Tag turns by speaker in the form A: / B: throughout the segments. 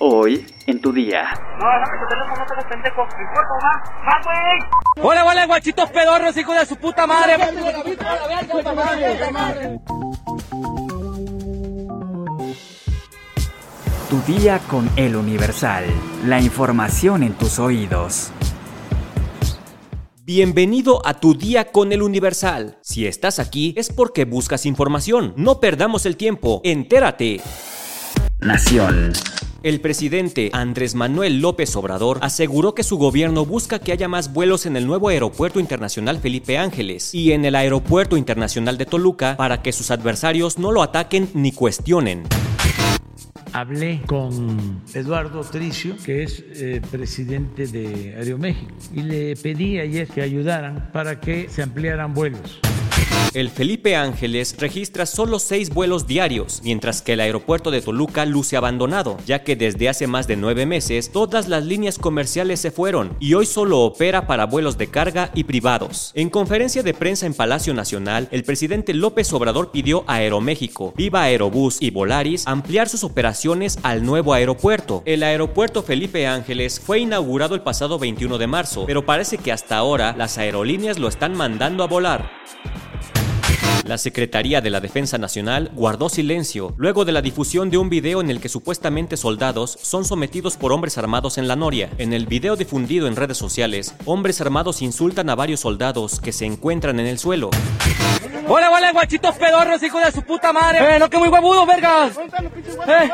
A: Hoy, en tu día.
B: No, no, tu teléfono, no te hagas pendejo. Mi cuerpo va, va, güey.
C: Hola, hola, guachitos pedorros, hijo de su puta madre.
A: Tu día con el Universal. La información en tus oídos.
D: Bienvenido a tu día con el Universal. Si estás aquí es porque buscas información. No perdamos el tiempo. Entérate.
A: Nación.
D: El presidente Andrés Manuel López Obrador aseguró que su gobierno busca que haya más vuelos en el nuevo Aeropuerto Internacional Felipe Ángeles y en el Aeropuerto Internacional de Toluca para que sus adversarios no lo ataquen ni cuestionen.
E: Hablé con Eduardo Tricio, que es eh, presidente de Aeroméxico, y le pedí ayer que ayudaran para que se ampliaran vuelos.
D: El Felipe Ángeles registra solo seis vuelos diarios, mientras que el aeropuerto de Toluca luce abandonado, ya que desde hace más de nueve meses todas las líneas comerciales se fueron y hoy solo opera para vuelos de carga y privados. En conferencia de prensa en Palacio Nacional, el presidente López Obrador pidió a Aeroméxico, Viva Aerobús y Volaris ampliar sus operaciones al nuevo aeropuerto. El aeropuerto Felipe Ángeles fue inaugurado el pasado 21 de marzo, pero parece que hasta ahora las aerolíneas lo están mandando a volar. La Secretaría de la Defensa Nacional guardó silencio luego de la difusión de un video en el que supuestamente soldados son sometidos por hombres armados en la Noria. En el video difundido en redes sociales, hombres armados insultan a varios soldados que se encuentran en el suelo.
C: Hola, hola, guachitos pedorros, hijo de su puta madre. Eh, no que muy huevudo, vergas. Eh.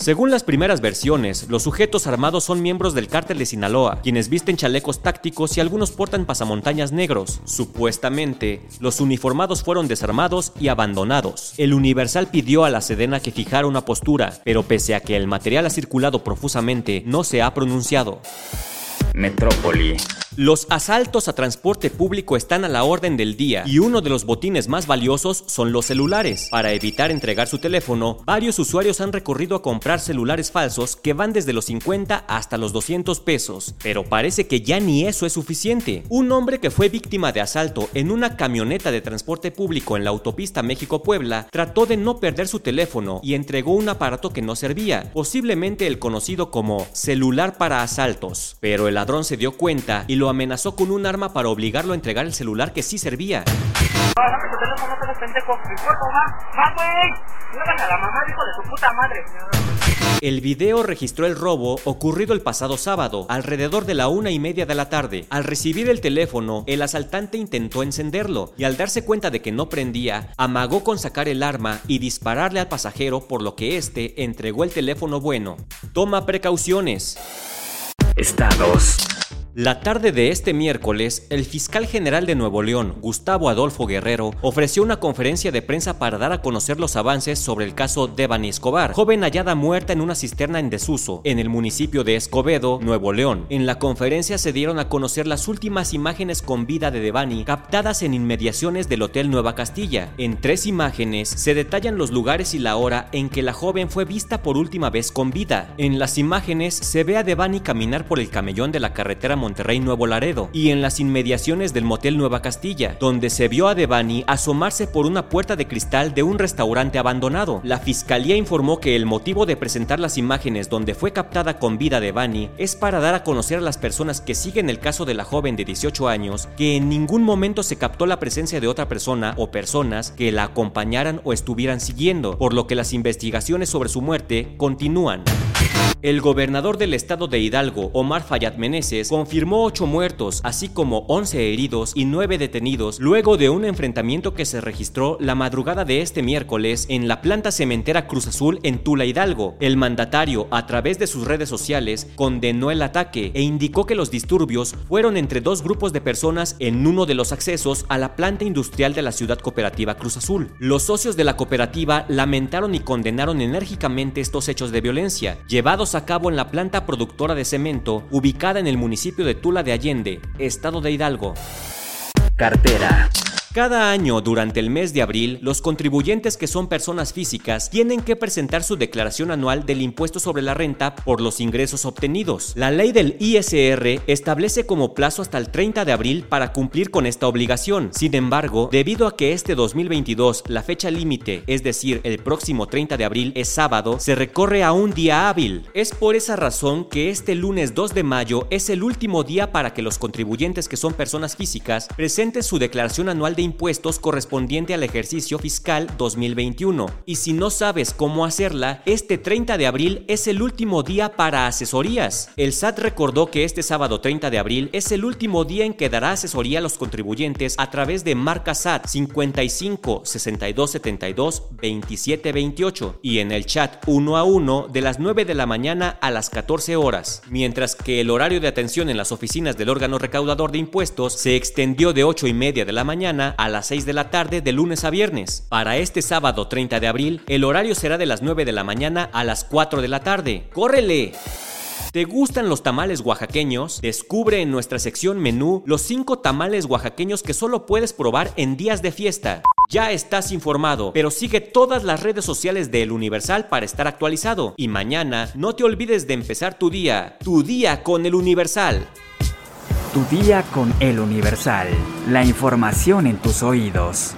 D: Según las primeras versiones, los sujetos armados son miembros del cártel de Sinaloa, quienes visten chalecos tácticos y algunos portan pasamontañas negros. Supuestamente, los uniformados fueron desarmados y abandonados. El Universal pidió a la Sedena que fijara una postura, pero pese a que el material ha circulado profusamente, no se ha pronunciado.
A: Metrópoli.
D: Los asaltos a transporte público están a la orden del día y uno de los botines más valiosos son los celulares. Para evitar entregar su teléfono, varios usuarios han recurrido a comprar celulares falsos que van desde los 50 hasta los 200 pesos, pero parece que ya ni eso es suficiente. Un hombre que fue víctima de asalto en una camioneta de transporte público en la autopista México-Puebla trató de no perder su teléfono y entregó un aparato que no servía, posiblemente el conocido como celular para asaltos, pero el ladrón se dio cuenta y lo amenazó con un arma para obligarlo a entregar el celular que sí servía. El video registró el robo ocurrido el pasado sábado, alrededor de la una y media de la tarde. Al recibir el teléfono, el asaltante intentó encenderlo y al darse cuenta de que no prendía, amagó con sacar el arma y dispararle al pasajero por lo que éste entregó el teléfono bueno. Toma precauciones.
A: Estados.
D: La tarde de este miércoles, el fiscal general de Nuevo León, Gustavo Adolfo Guerrero, ofreció una conferencia de prensa para dar a conocer los avances sobre el caso Devani Escobar, joven hallada muerta en una cisterna en desuso, en el municipio de Escobedo, Nuevo León. En la conferencia se dieron a conocer las últimas imágenes con vida de Devani captadas en inmediaciones del Hotel Nueva Castilla. En tres imágenes se detallan los lugares y la hora en que la joven fue vista por última vez con vida. En las imágenes se ve a Devani caminar por el camellón de la carretera Monterrey Nuevo Laredo y en las inmediaciones del motel Nueva Castilla, donde se vio a Devani asomarse por una puerta de cristal de un restaurante abandonado. La fiscalía informó que el motivo de presentar las imágenes donde fue captada con vida Devani es para dar a conocer a las personas que siguen el caso de la joven de 18 años que en ningún momento se captó la presencia de otra persona o personas que la acompañaran o estuvieran siguiendo, por lo que las investigaciones sobre su muerte continúan. El gobernador del estado de Hidalgo, Omar Fayad Meneses, confirmó 8 muertos, así como 11 heridos y 9 detenidos, luego de un enfrentamiento que se registró la madrugada de este miércoles en la planta cementera Cruz Azul en Tula Hidalgo. El mandatario, a través de sus redes sociales, condenó el ataque e indicó que los disturbios fueron entre dos grupos de personas en uno de los accesos a la planta industrial de la ciudad cooperativa Cruz Azul. Los socios de la cooperativa lamentaron y condenaron enérgicamente estos hechos de violencia, llevados a cabo en la planta productora de cemento ubicada en el municipio de Tula de Allende, estado de Hidalgo.
A: Cartera.
D: Cada año durante el mes de abril, los contribuyentes que son personas físicas tienen que presentar su declaración anual del impuesto sobre la renta por los ingresos obtenidos. La ley del ISR establece como plazo hasta el 30 de abril para cumplir con esta obligación. Sin embargo, debido a que este 2022 la fecha límite, es decir, el próximo 30 de abril es sábado, se recorre a un día hábil. Es por esa razón que este lunes 2 de mayo es el último día para que los contribuyentes que son personas físicas presenten su declaración anual de impuestos correspondiente al ejercicio fiscal 2021. Y si no sabes cómo hacerla, este 30 de abril es el último día para asesorías. El SAT recordó que este sábado 30 de abril es el último día en que dará asesoría a los contribuyentes a través de marca SAT 55 62 72 27 28 y en el chat 1 a 1 de las 9 de la mañana a las 14 horas, mientras que el horario de atención en las oficinas del órgano recaudador de impuestos se extendió de 8 y media de la a las 6 de la tarde de lunes a viernes. Para este sábado 30 de abril, el horario será de las 9 de la mañana a las 4 de la tarde. ¡Córrele! ¿Te gustan los tamales oaxaqueños? Descubre en nuestra sección menú los 5 tamales oaxaqueños que solo puedes probar en días de fiesta. Ya estás informado, pero sigue todas las redes sociales de El Universal para estar actualizado. Y mañana no te olvides de empezar tu día, tu día con El Universal.
A: Tu día con El Universal. La información en tus oídos.